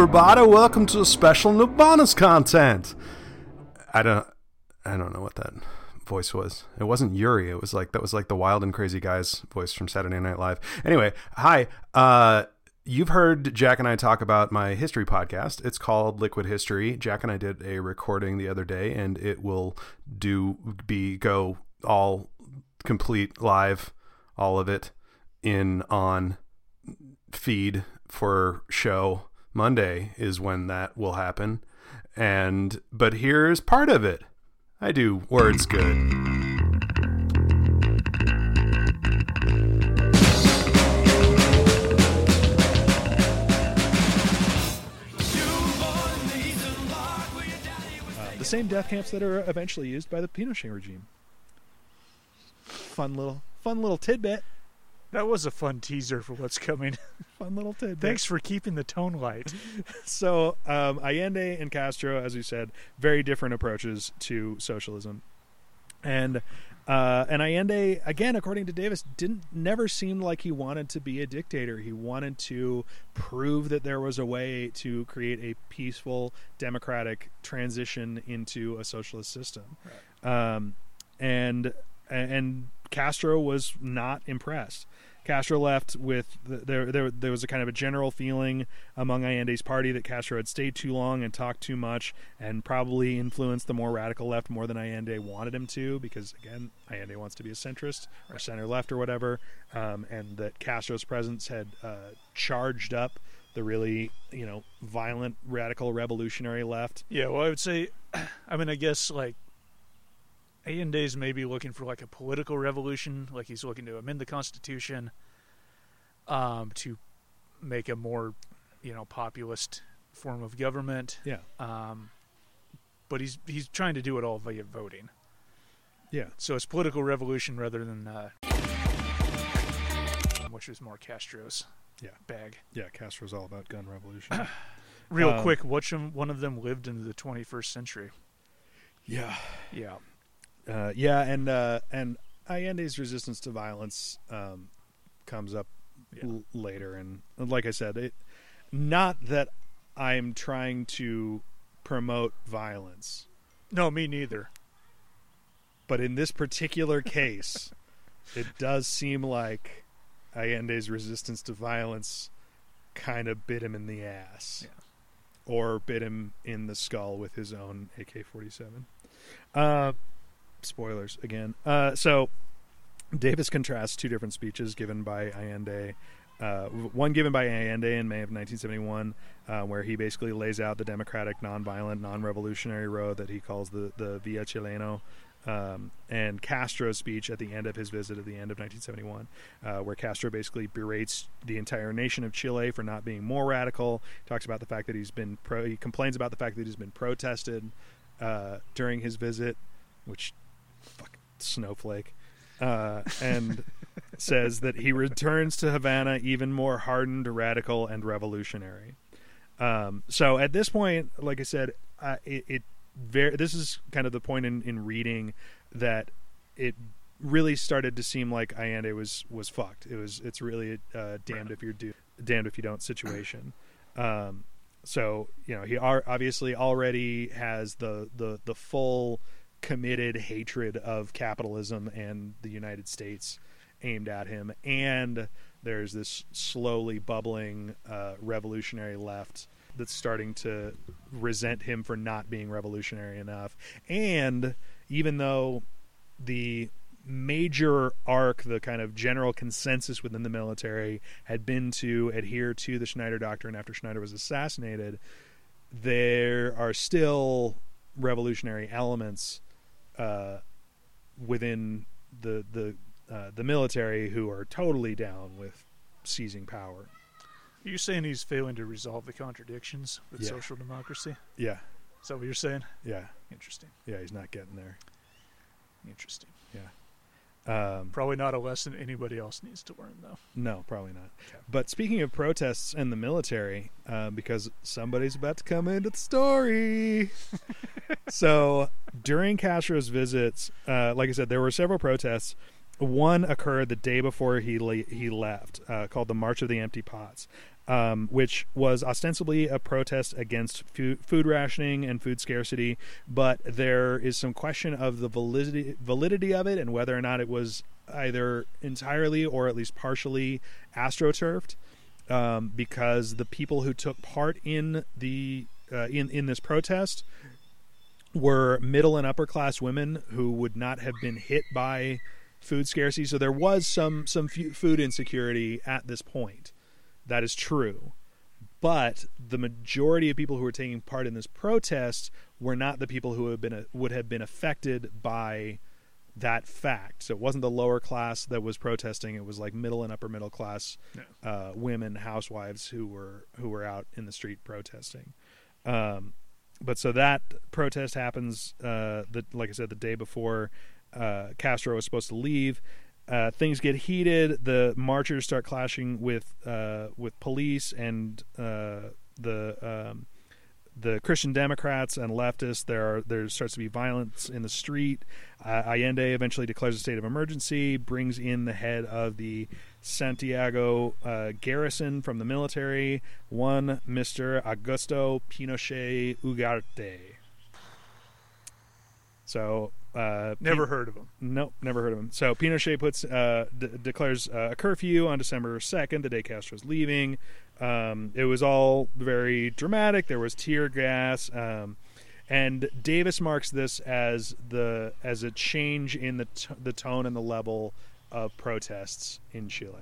everybody. Welcome to a special no bonus content. I don't, I don't know what that voice was. It wasn't Yuri. It was like that was like the wild and crazy guy's voice from Saturday Night Live. Anyway, hi. Uh, you've heard Jack and I talk about my history podcast. It's called Liquid History. Jack and I did a recording the other day, and it will do be go all complete live, all of it in on feed for show Monday is when that will happen. And but here's part of it. I do words good. Uh, the same death camps that are eventually used by the Pinochet regime. Fun little, fun little tidbit. That was a fun teaser for what's coming. Fun little tidbit. Thanks for keeping the tone light. So um, Allende and Castro, as you said, very different approaches to socialism, and uh, and Allende, again, according to Davis, didn't never seemed like he wanted to be a dictator. He wanted to prove that there was a way to create a peaceful, democratic transition into a socialist system, um, and and Castro was not impressed. Castro left with the, there, there. There was a kind of a general feeling among Allende's party that Castro had stayed too long and talked too much, and probably influenced the more radical left more than Allende wanted him to. Because again, Allende wants to be a centrist or center left or whatever, um, and that Castro's presence had uh, charged up the really you know violent radical revolutionary left. yeah, well, I would say, I mean, I guess like Allende's maybe looking for like a political revolution, like he's looking to amend the Constitution, um, to make a more, you know, populist form of government. Yeah, Um, but he's he's trying to do it all via voting. yeah, So it's political revolution rather than uh, which is more Castro's Yeah. bag. yeah. Castro's all about gun revolution. Real Um, quick, which one of them lived into the 21st century? yeah, Yeah. Uh, yeah, and uh, and Allende's resistance to violence um, comes up Yeah. l- later, and like I said, it not that I'm trying to promote violence, No, me neither. but in this particular case, it does seem like Allende's resistance to violence kind of bit him in the ass, Yeah. or bit him in the skull with his own AK-47. Uh, spoilers again. Uh, so Davis contrasts two different speeches given by Allende. Uh, one given by Allende in May of 1971, uh, where he basically lays out the democratic, nonviolent, non-revolutionary road that he calls the the Via Chileno, um, and Castro's speech at the end of his visit at the end of 1971, uh, where Castro basically berates the entire nation of Chile for not being more radical. Talks about the fact that he's been pro. He complains about the fact that he's been protested uh, during his visit, which fuck snowflake, uh, and says that he returns to Havana even more hardened, radical, and revolutionary. Um, so at this point, like I said, uh, it, it very this is kind of the point in, in reading that it really started to seem like Allende was was fucked. It was it's really uh, damned if you're do damned if you don't situation. Um, so you know he ar- obviously already has the the the full committed hatred of capitalism and the United States aimed at him, and there's this slowly bubbling uh, revolutionary left that's starting to resent him for not being revolutionary enough. And even though the major arc, the kind of general consensus within the military had been to adhere to the Schneider Doctrine after Schneider was assassinated, there are still revolutionary elements uh, within the the uh, the military who are totally down with seizing power. Are you saying he's failing to resolve the contradictions with Yeah. social democracy? Yeah, Is that what you're saying? yeah, Interesting. yeah. He's not getting there. Interesting. Um, Probably not a lesson anybody else needs to learn, though. no, probably not. Okay. But speaking of protests and the military, uh, because somebody's about to come into the story. so during Castro's visits, uh, like I said, there were several protests. One occurred the day before he le- he left, uh, called the March of the Empty Pots. Um, which was ostensibly a protest against fu- food rationing and food scarcity. But there is some question of the validity validity of it and whether or not it was either entirely or at least partially astroturfed, um, because the people who took part in the uh, in in this protest were middle and upper class women who would not have been hit by food scarcity. So there was some some fu- food insecurity at this point. That is true. But the majority of people who were taking part in this protest were not the people who have been would have been affected by that fact. So it wasn't the lower class that was protesting; it was like middle and upper middle class uh, women, housewives who were who were out in the street protesting. Um, but so that protest happens. Uh, the, like I said, the day before uh, Castro was supposed to leave. Uh, things get heated. The marchers start clashing with uh, with police and uh, the um, the Christian Democrats and leftists. There are there starts to be violence in the street. Uh, Allende eventually declares a state of emergency, brings in the head of the Santiago uh, garrison from the military, one Mister Augusto Pinochet Ugarte. So uh, Never heard of him. Nope, never heard of him. So Pinochet puts uh, d- declares uh, a curfew on December second, the day Castro's leaving. Um, it was all very dramatic. There was tear gas, um, and Davis marks this as the as a change in the t- the tone and the level of protests in Chile.